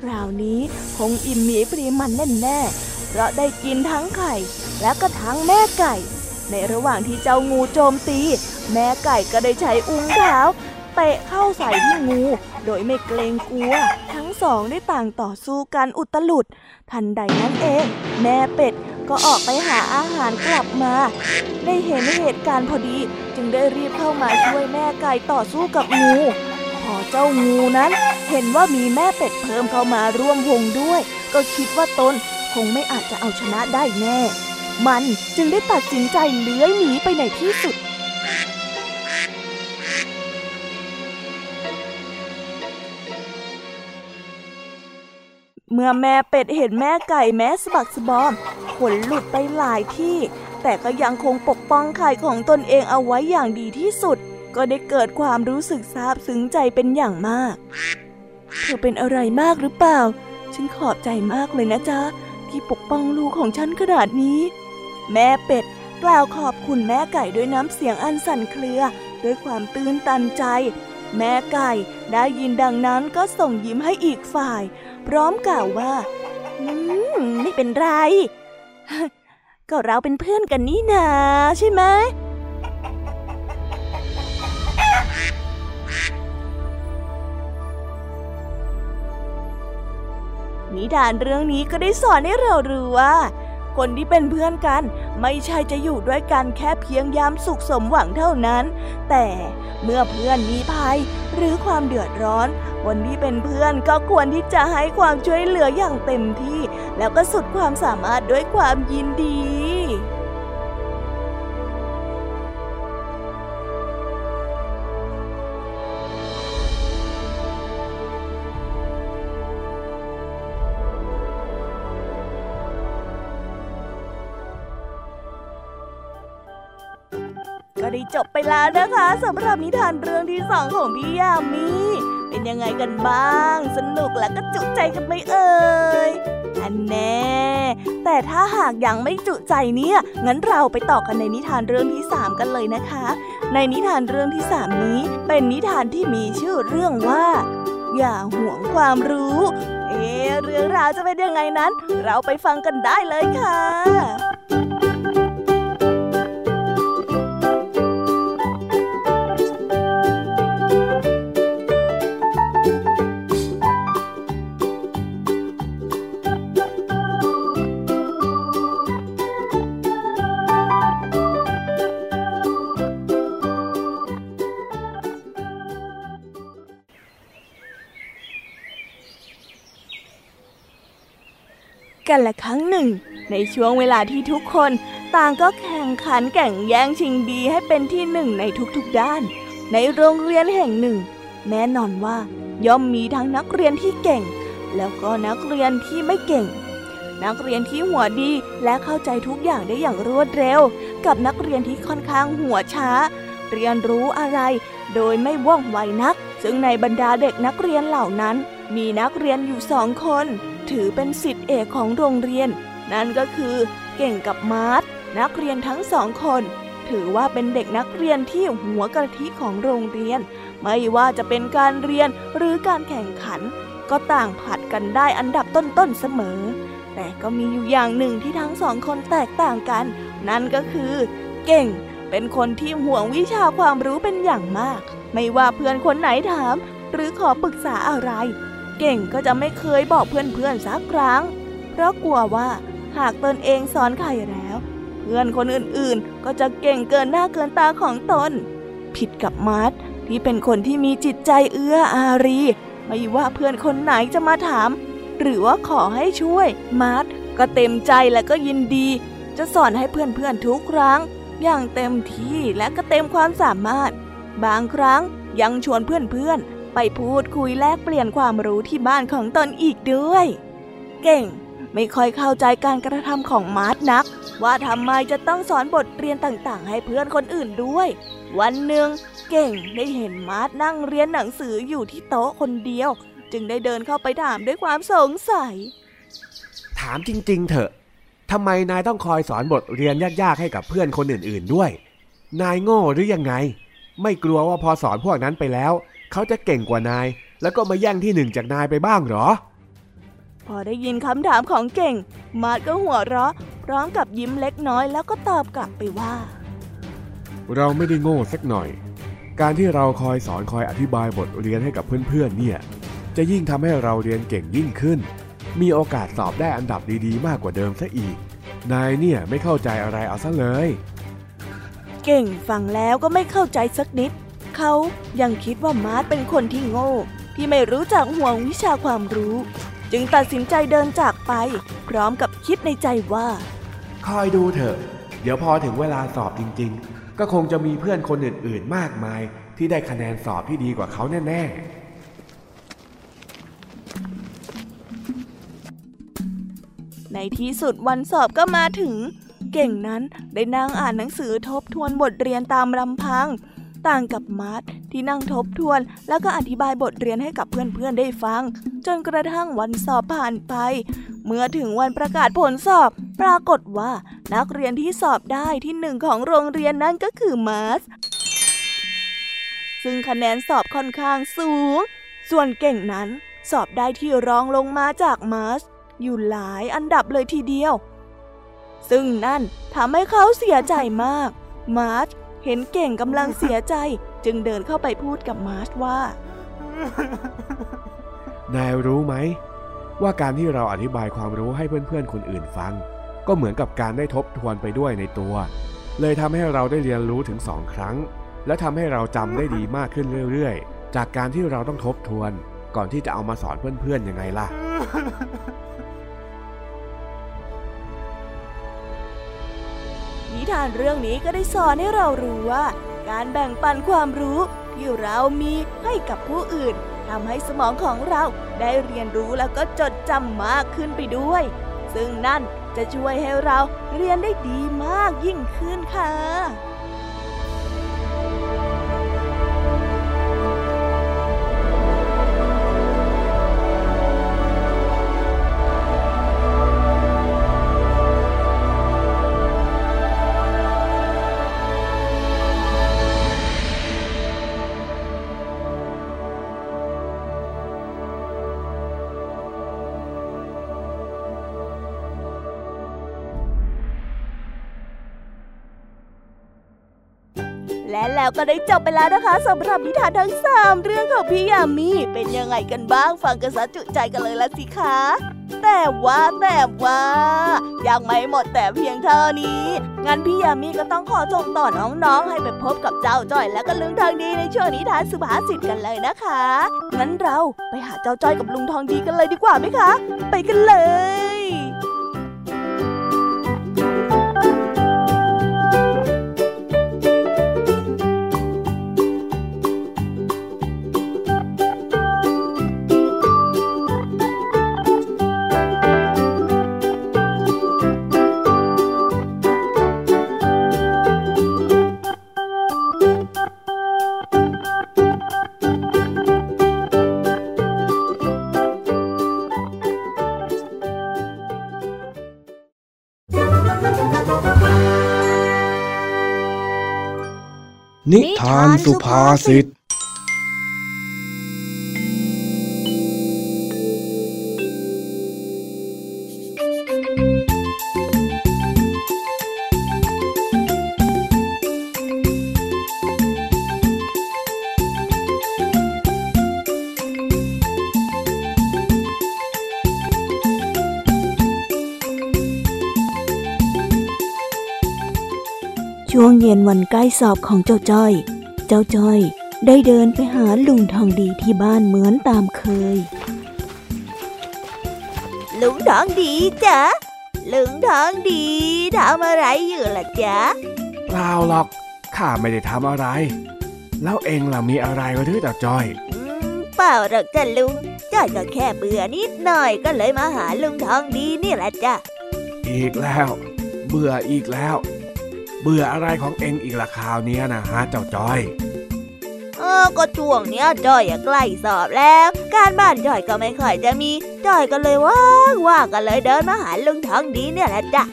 คราวนี้คงอิ่มหมีปรีมันแน่ๆเพราะได้กินทั้งไข่และก็ทั้งแม่ไก่ ในระหว่างที่เจ้างูโจมตี แม่ไก่ก็ได้ใช้อุ้งเท้าเตะเข้าใส่ที่งู โดยไม่เกรงกลัว ทั้งสองได้ต่างต่อสู้กันอุตลุด ทันใดนั้นเอง แม่เป็ด ก็ออกไปหาอาหารกลับมา ได้เห็นเหตุการณ์พอดีจึงได้รีบเข้ามาช่วยแม่ไก่ต่อสู้กับงูพอเจ้างูนั้น เห็นว่ามีแม่เป็ดเพิ่มเข้ามาร่วมวงด้วย ก็คิดว่าตนคงไม่อาจจะเอาชนะได้แน่ มันจึงได้ตัดสินใจเลื้อยหนีไปในที่สุด เมื่อแม่เป็ดเห็นแม่ไก่แม้สะบักสะบอมขนหลุดไปหลายที่ แต่ก็ยังคงปกป้องไข่ของตนเองเอาไว้อย่างดีที่สุด ก็ได้เกิดความรู้สึกซาบซึ้งใจเป็นอย่างมาก เธอเป็นอะไรมากหรือเปล่า ฉันขอบใจมากเลยนะจ๊ะ ที่ปกป้องลูกของฉันขนาดนี้ แม่เป็ดกล่าวขอบคุณแม่ไก่ด้วยน้ำเสียงอันสั่นเครือ ด้วยความตื้นตันใจ แม่ไก่ได้ยินดังนั้นก็ส่งยิ้มให้อีกฝ่าย พร้อมกล่าวว่าอืมไม่เป็นไร ก็เราเป็นเพื่อนกันนี่นาใช่ไหมนิทานเรื่องนี้ก็ได้สอนให้เรารู้ว่า คนที่เป็นเพื่อนกัน ไม่ใช่จะอยู่ด้วยกันแค่เพียงยามสุขสมหวังเท่านั้น แต่เมื่อเพื่อนมีภัยหรือความเดือดร้อน คนที่เป็นเพื่อนก็ควรที่จะให้ความช่วยเหลืออย่างเต็มที่ แล้วก็สุดความสามารถด้วยความยินดี ก็ได้จบไปแล้วนะคะสำหรับนิทานเรื่องที่สองของพี่ยามีเป็นยังไงกันบ้าง สนุกและก็จุใจกันไหมเอ่ยอันแน่ แต่ถ้าหากยังไม่จุใจเนี่ย งั้นเราไปต่อกันในนิทานเรื่องที่สามกันเลยนะคะ ในนิทานเรื่องที่สามนี้ เป็นนิทานที่มีชื่อเรื่องว่า อย่าห่วงความรู้ เอ๊เรื่องราวจะเป็นยังไงนั้น เราไปฟังกันได้เลยค่ะ กันละครั้งหนึ่ง ในช่วงเวลาที่ทุกคนต่างก็แข่งขันแข่งแย่งชิงดีให้เป็นที่หนึ่งในทุกๆด้าน ในโรงเรียนแห่งหนึ่ง แน่นอนว่า ย่อมมีทั้งนักเรียนที่เก่ง แล้วก็นักเรียนที่ไม่เก่ง นักเรียนที่หัวดีและเข้าใจทุกอย่างได้อย่างรวดเร็ว กับนักเรียนที่ค่อนข้างหัวช้า เรียนรู้อะไรโดยไม่ว่องไวนัก ซึ่งในบรรดาเด็กนักเรียนเหล่านั้น มีนักเรียนอยู่สองคน ถือเป็นสิทธิเอกของโรงเรียน นั่นก็คือเก่งกับมาร์ทนักเรียนทั้งสองคน ถือว่าเป็นเด็กนักเรียนที่หัวกะทิของโรงเรียน ไม่ว่าจะเป็นการเรียนหรือการแข่งขัน ก็ต่างผัดกันได้อันดับต้นๆเสมอ แต่ก็มีอยู่อย่างหนึ่งที่ทั้งสองคนแตกต่างกัน นั่นก็คือ เก่งเป็นคนที่ห่วงวิชาความรู้เป็นอย่างมาก ไม่ว่าเพื่อนคนไหนถาม หรือขอปรึกษาอะไร เก่งก็จะไม่เคยบอกเพื่อนๆสักครั้ง เพราะกลัวว่าหากตนเองสอนใครแล้ว เพื่อนคนอื่นๆ ก็จะเก่งเกินหน้าเกินตาของตน ผิดกับมาร์ทที่เป็นคนที่มีจิตใจเอื้ออารี ไม่ว่าเพื่อนคนไหนจะมาถาม หรือว่าขอให้ช่วย มาร์ทก็เต็มใจและก็ยินดี จะสอนให้เพื่อนๆทุกครั้ง อย่างเต็มที่และก็เต็มความสามารถ บางครั้งยังชวนเพื่อนๆ ไปพูดคุยแลกเปลี่ยนความรู้ที่บ้านของตนอีกด้วย เก่ง ไม่ค่อยเข้าใจการกระทำของมาร์ทนัก ว่าทำไมจะต้องสอนบทเรียนต่างๆ ให้เพื่อนคนอื่นด้วย วันหนึ่งเก่งได้เห็นมาร์ทนั่งเรียนหนังสืออยู่ที่โต๊ะคนเดียว จึงได้เดินเข้าไปถามด้วยความสงสัย ถามจริง ๆ เถอะทำไมนายต้องคอยสอนบทเรียนยากๆให้กับเพื่อนคนอื่นๆด้วย นายโง่หรือยังไง ไม่กลัวว่าพอสอนพวกนั้นไปแล้ว เขาจะเก่งกว่านาย แล้วก็มาแย่งที่หนึ่งจากนายไปบ้างหรอ พอได้ยินคำถามของเก่ง มาร์ทก็หัวเราะ พร้อมกับยิ้มเล็กน้อยแล้วก็ตอบกลับไปว่า เราไม่ได้โง่สักหน่อย การที่เราคอยสอนคอยอธิบายบทเรียนให้กับเพื่อนๆเนี่ย จะยิ่งทำให้เราเรียนเก่งยิ่งขึ้น มีโอกาสสอบได้อันดับดีๆ มากกว่าเดิมซะอีก นายเนี่ยไม่เข้าใจอะไรเอาซะเลย เก่งฟังแล้วก็ไม่เข้าใจสักนิด เขายังคิดว่ามาร์ทเป็นคนที่โง่ ที่ไม่รู้จักห่วงวิชาความรู้ จึงตัดสินใจเดินจากไป พร้อมกับคิดในใจว่า คอยดูเถอะ เดี๋ยวพอถึงเวลาสอบจริง ๆ ก็คงจะมีเพื่อนคนอื่น ๆ มากมาย ที่ได้คะแนนสอบที่ดีกว่าเขาแน่ ๆในที่สุดวันสอบก็มาถึง เก่งนั้นได้นั่งอ่านหนังสือทบทวนบทเรียนตามลำพัง ต่างกับมาร์ทที่นั่งทบทวน แล้วก็อธิบายบทเรียนให้กับเพื่อนๆได้ฟัง จนกระทั่งวันสอบผ่านไป เมื่อถึงวันประกาศผลสอบ ปรากฏว่า นักเรียนที่สอบได้ที่หนึ่งของโรงเรียนนั่นก็คือมาร์ทซึ่งคะแนนสอบค่อนข้างสูง ส่วนเก่งนั้นสอบได้ที่รองลงมาจากมาร์ชอยู่หลายอันดับเลยทีเดียว ซึ่งนั่นทำให้เขาเสียใจมาก มาร์ช เห็นเก่งกำลังเสียใจจึงเดินเข้าไปพูดกับมาร์ชว่า นายรู้ไหม ว่าการที่เราอธิบายความรู้ให้เพื่อนๆคนอื่นฟัง ก็เหมือนกับการได้ทบทวนไปด้วยในตัว เลยทำให้เราได้เรียนรู้ถึงสองครั้ง และทำให้เราจำได้ดีมากขึ้นเรื่อยๆ จากการที่เราต้องทบทวน ก่อนที่จะเอามาสอนเพื่อนๆยังไงล่ะ นิทานเรื่องนี้ก็ได้สอนให้เรารู้ว่า การแบ่งปันความรู้ที่เรามีให้กับผู้อื่นทำให้สมองของเราได้เรียนรู้แล้วก็จดจำมากขึ้นไปด้วย ซึ่งนั่นจะช่วยให้เราเรียนได้ดีมากยิ่งขึ้นค่ะ และแล้วก็ได้จบไปแล้วนะคะสำหรับนิทานทั้งสามเรื่องของพี่ยามีเป็นยังไงกันบ้างฟังกันซะจุใจกันเลยละสิคะแต่ว่าแต่ว่ายังไม่หมดแต่เพียงเท่านี้ งั้นพี่ยามีก็ต้องขอส่งต่อน้องๆ ให้ไปพบกับเจ้าจ้อยและก็ลุงทองดีในช่วงนิทานสุภาษิตกันเลยนะคะ งั้นเราไปหาเจ้าจ้อยกับลุงทองดีกันเลยดีกว่าไหมคะ ไปกันเลย ทานสุภาษิต ช่วงเย็นวันใกล้สอบของเจ้าจ้อย เจ้าจ้อยได้เดินไปหาลุงทองดีที่บ้านเหมือนตามเคย ลุงทองดีจ๊ะ ลุงทองดีทำอะไรอยู่ล่ะจ๊ะ เปล่าหรอก ข้าไม่ได้ทำอะไร แล้วเองล่ะมีอะไรหรือเจ้าจ้อยอืมเเปล่าหรอกจ้ะลุงจ้อยก็แค่เบื่อนิดหน่อยก็เลยมาหาลุงทองดีนี่แหละจ้ะ อีกแล้ว เบื่ออีกแล้ว เบื่ออะไรของเองอีกละคราวเนี้ยนะฮะเจ้าจ้อยเออก็ช่วงเนี้ยจ้อยอะใกล้สอบแล้ว การบ้านจ้อยก็ไม่ค่อยจะมีจ้อยก็เลยว่างว่างก็เลยเดินมาหาลุงทองดีเนี่ยแหละจ้ะ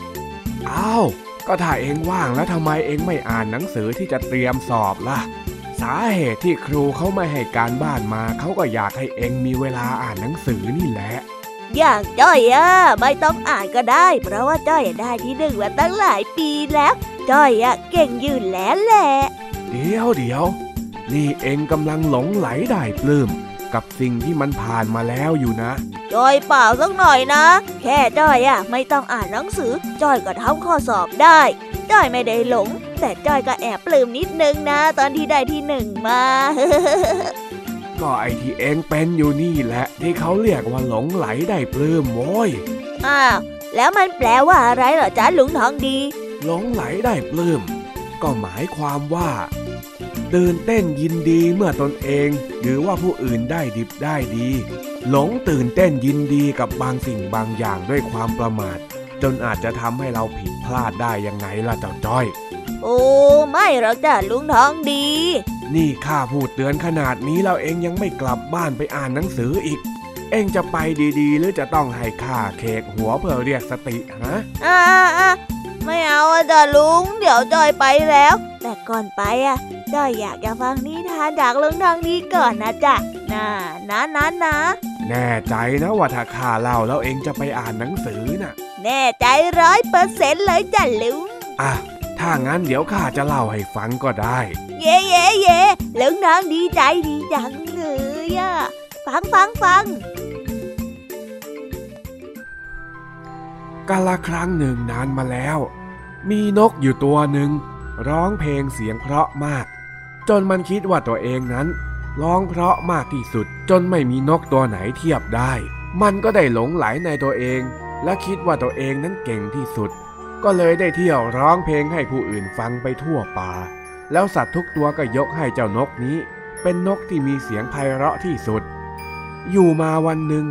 อ้าวก็ถ้าเองว่างแล้วทำไมเองไม่อ่านหนังสือที่จะเตรียมสอบล่ะ สาเหตุที่ครูเขาไม่ให้การบ้านมาเขาก็อยากให้เองมีเวลาอ่านหนังสือนี่แหละ อย่างจ้อยอะไม่ต้องอ่านก็ได้ เพราะว่าจ้อยได้ที่หนึ่งมาตั้งหลายปีแล้ว จ้อยอะเก่งยืนแล้วแหละเดี๋ยวเดี๋ยวนี่เองกำลังหลงไหลได้ปลื้มกับสิ่งที่มันผ่านมาแล้วอยู่นะจ้อยเปล่าสักหน่อยนะ แค่จ้อยอะไม่ต้องอ่านหนังสือจ้อยก็ทำข้อสอบได้จ้อยไม่ได้หลง แต่จ้อยก็แอบปลื้มนิดนึงนะ ตอนที่ได้ที่หนึ่งมา ก็ไอที่เองเป็นอยู่นี่แหละ ที่เขาเรียกว่าหลงไหลได้ปลื้มโว้ยอ้าวแล้วมันแปลว่าอะไรเหรอจ๊ะลุงทองดี หลงไหลได้ปลื้มก็หมายความว่าตื่นเต้นยินดีเมื่อตนเอง หรือว่าผู้อื่นได้ดิบได้ดี หลงตื่นเต้นยินดีกับบางสิ่งบางอย่างด้วยความประมาท จนอาจจะทำให้เราผิดพลาดได้ยังไงล่ะเจ้าจ้อย โอ้ ไม่หรอกจ้ะลุงทองดี นี่ข้าพูดเตือนขนาดนี้แล้วเองยังไม่กลับบ้านไปอ่านหนังสืออีก เองจะไปดีๆ หรือจะต้องให้ข้าเคกหัวเพื่อเรียกสติฮะอ่าอ่าไม่เอาอะจ้ะลุง เดี๋ยวจอยไปแล้ว แต่ก่อนไปอะจอยอยากจะฟังนิทานจากลุงทองดีก่อนนะจ๊ะน่านะนะนะแน่ใจนะว่าถ้าข้าเล่าแล้วเองจะไปอ่านหนังสือน่ะ แน่ใจร้อยเปอร์เซ็นต์เลยจ้ะลุงอะ ถ้างั้นเดี๋ยวข้าจะเล่าให้ฟังก็ได้ เย่เย่เย่ลุงทองดีใจดีจังเลยอะฟังฟังฟังกาละครั้งหนึ่งนานมาแล้ว มีนกอยู่ตัวหนึ่ง ร้องเพลงเสียงเพราะมาก จนมันคิดว่าตัวเองนั้น ร้องเพราะมากที่สุด จนไม่มีนกตัวไหนเทียบได้ มันก็ได้หลงไหลในตัวเอง และคิดว่าตัวเองนั้นเก่งที่สุด ก็เลยได้เที่ยวร้องเพลงให้ผู้อื่นฟังไปทั่วป่า แล้วสัตว์ทุกตัวก็ยกให้เจ้านกนี้ เป็นนกที่มีเสียงไพเราะที่สุด อยู่มาวันหนึ่ง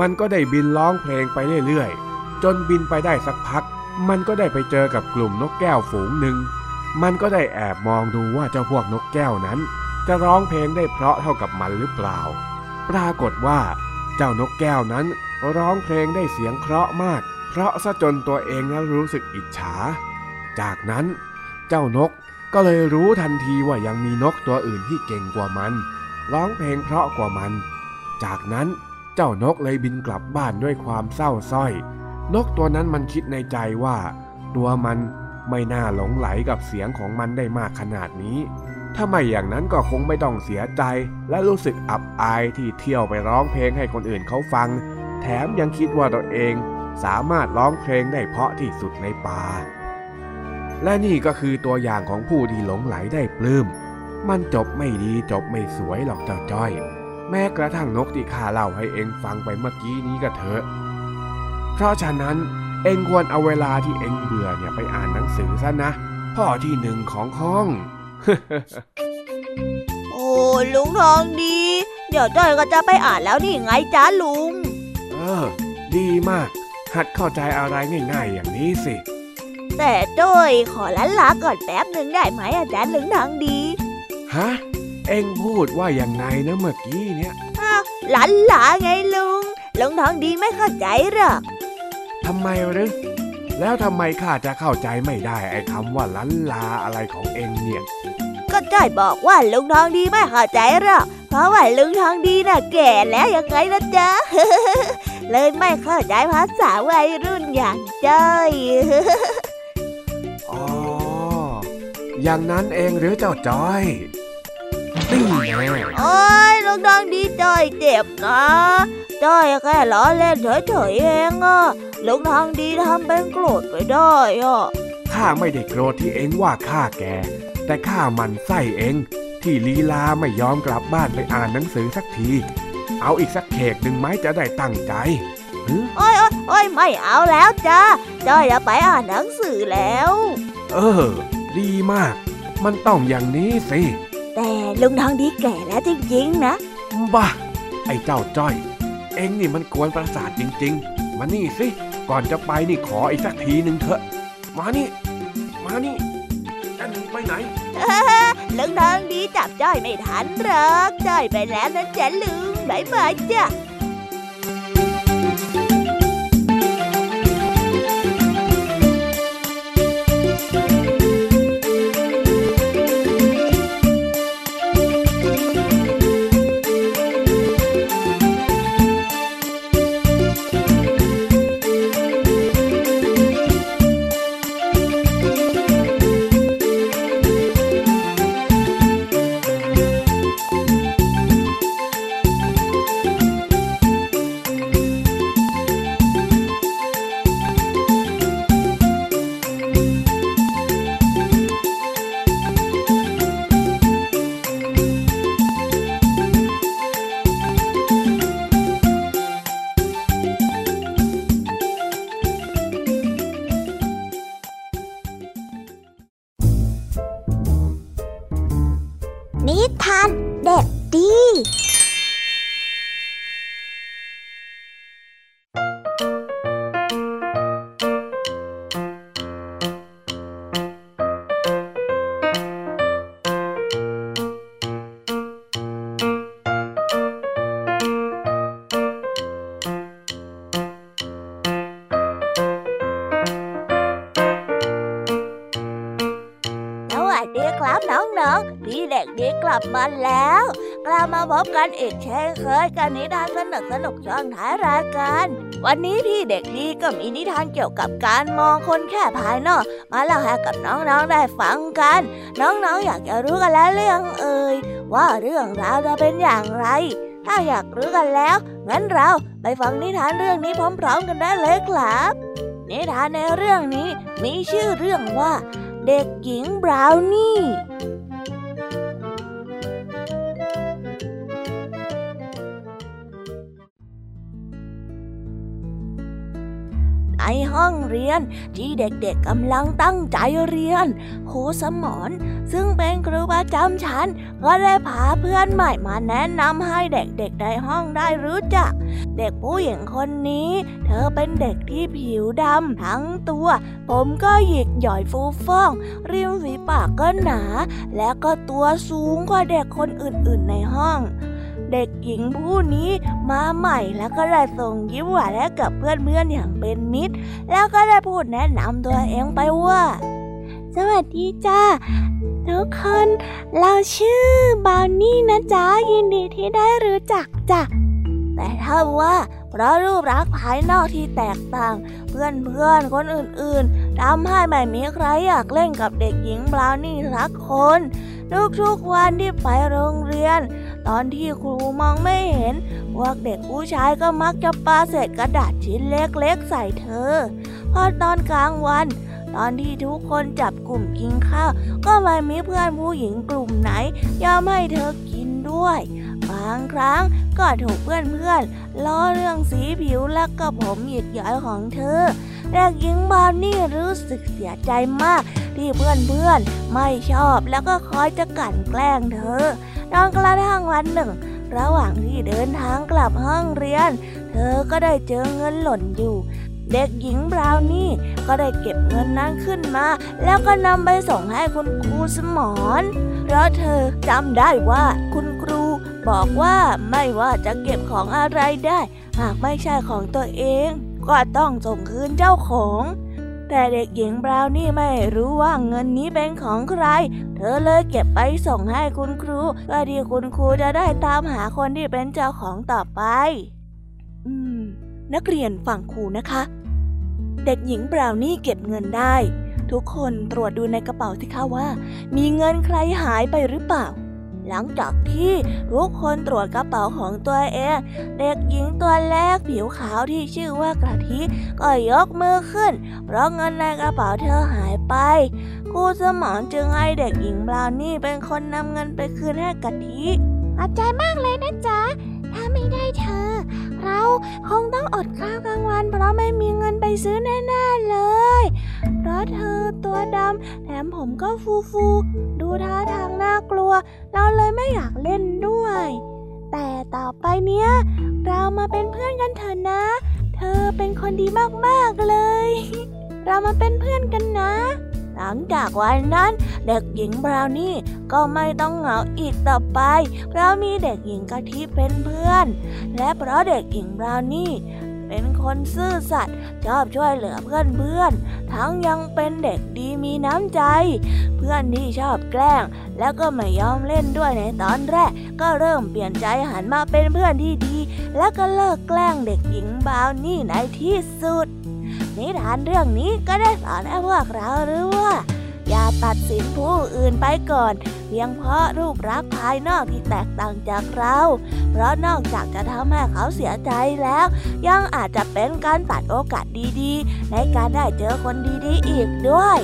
มันก็ได้บินร้องเพลงไปเรื่อยๆ จนบินไปได้สักพัก มันก็ได้ไปเจอกับกลุ่มนกแก้วฝูงหนึ่ง มันก็ได้แอบมองดูว่าเจ้าพวกนกแก้วนั้น จะร้องเพลงได้เพราะเท่ากับมันหรือเปล่า ปรากฏว่า เจ้านกแก้วนั้นร้องเพลงได้เสียงเพราะห์มาก เพราะซะจนตัวเองนั้นรู้สึกอิจฉา จากนั้นเจ้านกก็เลยรู้ทันทีว่ายังมีนกตัวอื่นที่เก่งกว่ามัน ร้องเพลงเพราะกว่ามัน จากนั้นเจ้านกเลยบินกลับบ้านด้วยความเศร้าส้อย นกตัวนั้นมันคิดในใจว่า ตัวมันไม่น่าหลงไหลกับเสียงของมันได้มากขนาดนี้ ถ้าไม่อย่างนั้นก็คงไม่ต้องเสียใจ และรู้สึกอับอายที่เที่ยวไปร้องเพลงให้คนอื่นเขาฟัง แถมยังคิดว่าตัวเอง สามารถร้องเพลงได้เพราะที่สุดในป่า และนี่ก็คือตัวอย่างของผู้ที่หลงไหลได้ปลื้ม มันจบไม่ดีจบไม่สวยหรอกเจ้าจ้อย แม้กระทั่งนกที่ข้าเล่าให้เองฟังไปเมื่อกี้นี้ก็เถอะ เพราะฉะนั้นเองควรเอาเวลาที่เองเบื่อเนี่ยไปอ่านหนังสือซะนะ พ่อที่หนึ่งของห้อง โอ้ลุงทองดี เดี๋ยวจ้อยก็จะไปอ่านแล้วนี่ไงจ้าลุง เออ ดีมาก หัดเข้าใจอะไรง่ายๆอย่างนี้สิ แต่จ้อยขอลันลาก่อนแป๊บหนึ่งได้ไหมอาจารย์ลุงทองดี ฮะ เองพูดว่าอย่างไงนะเมื่อกี้เนี่ยอ้าวลันลาไงลุงลุงทองดีไม่เข้าใจหรอกทำไมหรือแล้วทำไมข้าจะเข้าใจไม่ได้ไอ้คำว่าลันลาอะไรของเองเนี่ย ก็จ้อยบอกว่าลุงทองดีไม่เข้าใจหรอก เพราะว่าลุงทองดีน่ะแก่แล้วยังไงนะจ๊ะ เลยไม่เข้าใจภาษาวัยรุ่นอย่างจ้อยอ๋อ อย่างนั้นเองหรือเจ้าจอยนี่แน่โอ้ยลุงทองดีจ้อยเจ็บนะจ้อยแค่ล้อเล่นเฉยๆเองอะลุงทองดีทำเป็นโกรธไปได้อะข้าไม่ได้โกรธที่เองว่าข้าแก แต่ข้ามันไส้เองที่ลีลาไม่ยอมกลับบ้านไปอ่านหนังสือสักที เอาอีกสักเขกหนึ่งไหมจะได้ตั้งใจหึโอ้ยโอ้ยโอ้ยไม่เอาแล้วจ้าจ้อยจะไปอ่านหนังสือแล้ว เออ ดีมาก มันต้องอย่างนี้สิ แต่ลุงทองดีแก่แล้วจริงๆนะบ้าอ้เจ้าจ้อย เอ็งนี่มันกวนประสาทจริง ๆ มานี่สิ ก่อนจะไปนี่ขออีกสักทีหนึ่งเถอะ มานี่ มานี่จะหนีไปไหนลุงทองดีจับจ้อยไม่ทันหรอกจ้อยไปแล้วนะจ๊ะลุงบาย พี่เด็กดีกลับมาแล้วกลับมาพบกันอีกเช่นเคยกับนิทานสนุกสนุกช่วงท้ายรายการ วันนี้พี่เด็กดีก็มีนิทานเกี่ยวกับการมองคนแค่ภายนอก มาเล่าให้กับน้องๆได้ฟังกัน น้องๆออยากจะรู้กันแล้วเรื่องเอ่ยว่าเรื่องราวจะเป็นอย่างไร ถ้าอยากรู้กันแล้ว งั้นเราไปฟังนิทานเรื่องนี้พร้อม ๆ กันได้เลยครับนิทานในเรื่องนี้มีชื่อเรื่องว่า เด็กหญิงบราวนี่ ห้องเรียนที่เด็กๆกำลังตั้งใจเรียนครูสมอนซึ่งเป็นครูประจำชั้น ก็ได้พาเพื่อนใหม่มาแนะนำให้เด็กๆในห้องได้รู้จัก เด็กผู้หญิงคนนี้ เธอเป็นเด็กที่ผิวดำทั้งตัว ผมก็หยิกหย่อยฟูฟ่อง ริมฝีปากก็หนา และก็ตัวสูงกว่าเด็กคนอื่นๆในห้อง เด็กหญิงผู้นี้มาใหม่แล้วก็ได้ส่งยิ้มหวานให้กับเพื่อนๆอย่างเป็นมิตร แล้วก็ได้พูดแนะนำตัวเองไปว่า สวัสดีจ้าทุกคน เราชื่อบาวนี่นะจ๊ะยินดีที่ได้รู้จักจ้ะแต่ถ้าว่าเพราะรูปลักษณ์ภายนอกที่แตกต่าง เพื่อนเพื่อนๆคนอื่นๆทำให้ไม่มีใครอยากเล่นกับเด็กหญิงบราวนี่สักคน ทุกๆวันที่ไปโรงเรียน ตอนที่ครูมองไม่เห็น พวกเด็กผู้ชายก็มักจะปาเศษกระดาษชิ้นเล็กๆใส่เธอ พอตอนกลางวัน ตอนที่ทุกคนจับกลุ่มกินข้าว ก็ไม่มีเพื่อนผู้หญิงกลุ่มไหนยอมให้เธอกินด้วย บางครั้งก็ถูกเพื่อนๆล้อเรื่องสีผิวและก็ผมหยิกหย่อยของเธอเด็กหญิงบานนี่รู้สึกเสียใจมากที่เพื่อนๆไม่ชอบแล้วก็คอยจะกลั่นแกล้งเธอ จนกระทั่งวันหนึ่ง ระหว่างที่เดินทางกลับห้องเรียน เธอก็ได้เจอเงินหล่นอยู่ เด็กหญิงบราวนี่ก็ได้เก็บเงินนั้นขึ้นมา แล้วก็นำไปส่งให้คุณครูสมอนเพราะเธอจำได้ว่าคุณครูบอกว่าไม่ว่าจะเก็บของอะไรได้ หากไม่ใช่ของตัวเอง ก็ต้องส่งคืนเจ้าของ แต่เด็กหญิงบราวนี่ไม่รู้ว่าเงินนี้เป็นของใคร เธอเลยเก็บไปส่งให้คุณครูเพื่อที่คุณครูจะได้ตามหาคนที่เป็นเจ้าของต่อไป อืม นักเรียนฟังครูนะคะ เด็กหญิงบราวนี่เก็บเงินได้ ทุกคนตรวจดูในกระเป๋าสิคะว่า มีเงินใครหายไปหรือเปล่า หลังจากที่ทุกคนตรวจกระเป๋าของตัวเอง เด็กหญิงตัวแรกผิวขาวที่ชื่อว่ากระทิก็ยกมือขึ้น เพราะเงินในกระเป๋าเธอหายไปครูสมองจึงให้เด็กหญิงบราวนี่เป็นคนนำเงินไปคืนให้กะทิขอบใจมากเลยนะจ๊ะ ถ้าไม่ได้เธอ เราคงต้องอดข้าวกลางวัน เพราะไม่มีเงินไปซื้อแน่ๆเลย เพราะเธอตัวดำแถมผมก็ฟูฟูดูท่าทางน่ากลัว เราเลยไม่อยากเล่นด้วย แต่ต่อไปเนี้ย เรามาเป็นเพื่อนกันเถอะนะ เธอเป็นคนดีมากๆเลย เรามาเป็นเพื่อนกันนะ หลังจากวันนั้นเด็กหญิงบราวนี่ก็ไม่ต้องเหงาอีกต่อไป เพราะมีเด็กหญิงกะทิเป็นเพื่อน และเพราะเด็กหญิงบราวนี่ เป็นคนซื่อสัตย์ชอบช่วยเหลือเพื่อนเพื่อน ทั้งยังเป็นเด็กดีมีน้ำใจ เพื่อนที่ชอบแกล้ง แล้วก็ไม่ยอมเล่นด้วยในตอนแรก ก็เริ่มเปลี่ยนใจหันมาเป็นเพื่อนที่ดี แล้วก็เลิกแกล้งเด็กหญิงบาวนี่ในที่สุด นิทานเรื่องนี้ก็ได้สอนให้พวกเรารู้ว่า อย่าตัดสินผู้อื่นไปก่อน เพียงเพราะรูปรักษณ์ภายนอกที่แตกต่างจากเรา เพราะนอกจากจะทำให้เขาเสียใจแล้ว ยังอาจจะเป็นการตัดโอกาสดีๆ ในการได้เจอคนดีๆ อีกด้วย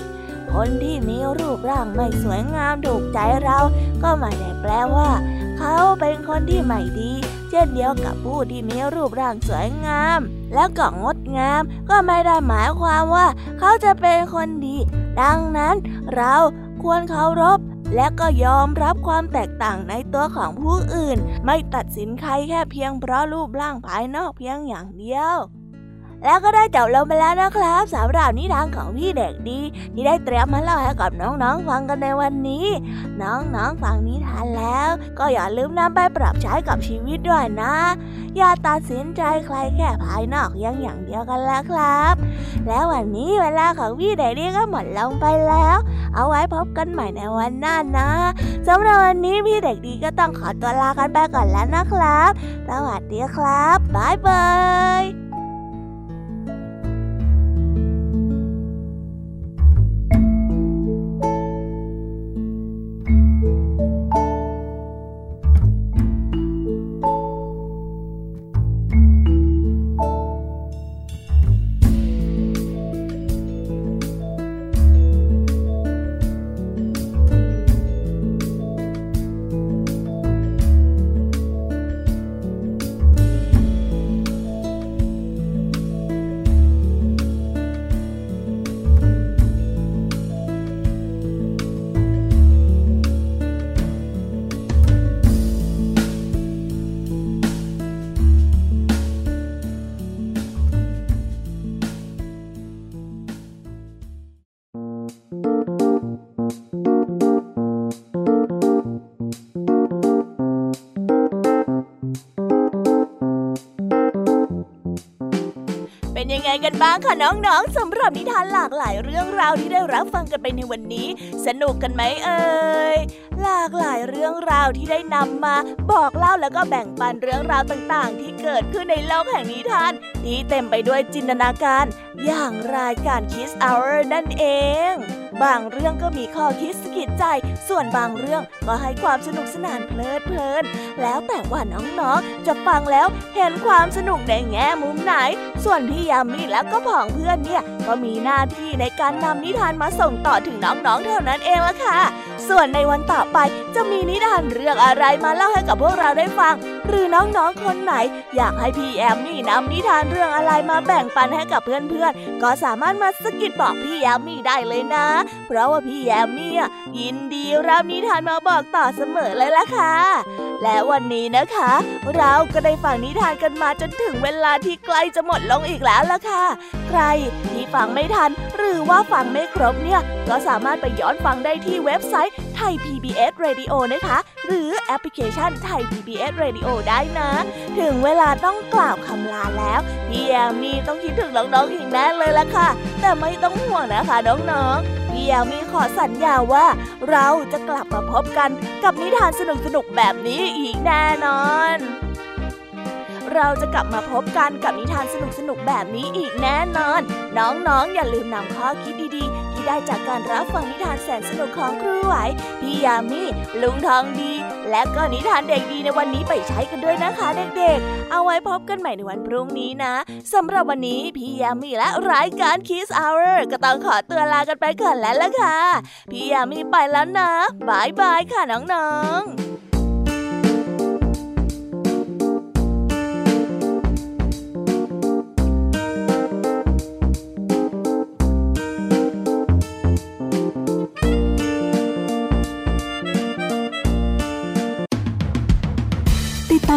คนที่มีรูปร่างไม่สวยงามถูกใจเรา ก็ไม่ได้แปลว่า เขาเป็นคนที่ไม่ดี เช่นเดียวกับผู้ที่มีรูปร่างสวยงาม แล้วก็งดงาม ก็ไม่ได้หมายความว่า เขาจะเป็นคนดี ดังนั้นเราควรเคารพและก็ยอมรับความแตกต่างในตัวของผู้อื่น ไม่ตัดสินใครแค่เพียงเพราะรูปร่างภายนอกเพียงอย่างเดียว แล้วก็ได้จบลงไปแล้วนะครับสำหรับนิทานของพี่เด็กดีที่ได้เตรียมมาเล่าให้กับน้องๆฟังกันในวันนี้ น้องๆฟังนิทานแล้ว ก็อย่าลืมนำไปปรับใช้กับชีวิตด้วยนะ อย่าตัดสินใจใครแค่ภายนอกยังอย่างเดียวกันแล้วครับ แล้ววันนี้เวลาของพี่เด็กดีก็หมดลงไปแล้ว เอาไว้พบกันใหม่ในวันหน้านะสำหรับวันนี้พี่เด็กดีก็ต้องขอตัวลากันไปก่อนแล้วนะครับ สวัสดีครับบ๊ายบาย บ้างคะน้องๆสำหรับนิทานหลากหลายเรื่องราวที่ได้รับฟังกันไปในวันนี้ สนุกกันไหมเอ่ยหลากหลายเรื่องราวที่ได้นำมาบอกเล่าแล้วก็แบ่งปันเรื่องราวต่างๆ ที่เกิดขึ้นในโลกแห่งนิทานที่เต็มไปด้วยจินตนาการ อย่างรายการ Kiss Hour นั่นเอง บางเรื่องก็มีข้อคิดสะกิดใจ ส่วนบางเรื่องก็ให้ความสนุกสนานเพลิดเพลิน แล้วแต่ว่าน้องๆ จะฟังแล้วเห็นความสนุกในแง่มุมไหน ส่วนพี่ยามีแล้วก็ผองเพื่อนเนี่ยก็มีหน้าที่ในการนำนิทานมาส่งต่อถึงน้องๆเท่านั้นเองละค่ะส่วนในวันต่อไปจะมีนิทานเรื่องอะไรมาเล่าให้กับพวกเราได้ฟัง หรือน้องๆคนไหน อยากให้พี่แอมมี่นำนิทานเรื่องอะไรมาแบ่งปันให้กับเพื่อนๆ ก็สามารถมาสะกิดบอกพี่แอมมี่ได้เลยนะ เพราะว่าพี่แอมมี่ยินดีรับนิทานมาบอกต่อเสมอเลยล่ะค่ะ และวันนี้นะคะ เราก็ได้ฟังนิทานกันมาจนถึงเวลาที่ใกล้จะหมดลงอีกแล้วล่ะค่ะ ใครที่ฟังไม่ทัน หรือว่าฟังไม่ครบเนี่ย ก็สามารถไปย้อนฟังได้ที่เว็บไซต์ ย PBS Radio นะคะ หรือแอปพลิเคชันไทย PBS Radio ได้นะ ถึงเวลาต้องกล่าวคำลาแล้วพี่แอมมี่ต้องคิดถึงน้องๆอีกแน่เลยละค่ะ แต่ไม่ต้องห่วงนะคะน้องๆพี่แอมมี่ขอสัญญาว่า เราจะกลับมาพบกันกับนิทานสนุกๆแบบนี้อีกแน่นอนเราจะกลับมาพบกันกับนิทานสนุกๆแบบนี้อีกแน่นอน น้องๆอย่าลืมนำข้อคิดดีๆ ได้จากการรับฟังนิทานแสนสนุกของครูไหว พี่ยามีลุงทองดี และก็นิทานเด็กดีในวันนี้ไปใช้กันด้วยนะคะเด็กๆ เอาไว้พบกันใหม่ในวันพรุ่งนี้นะสำหรับวันนี้พี่ยามีและรายการ Kiss Hour ก็ต้องขอตัวลากันไปก่อนแล้วล่ะค่ะ พี่ยามีไปแล้วนะ bye bye ค่ะน้องๆ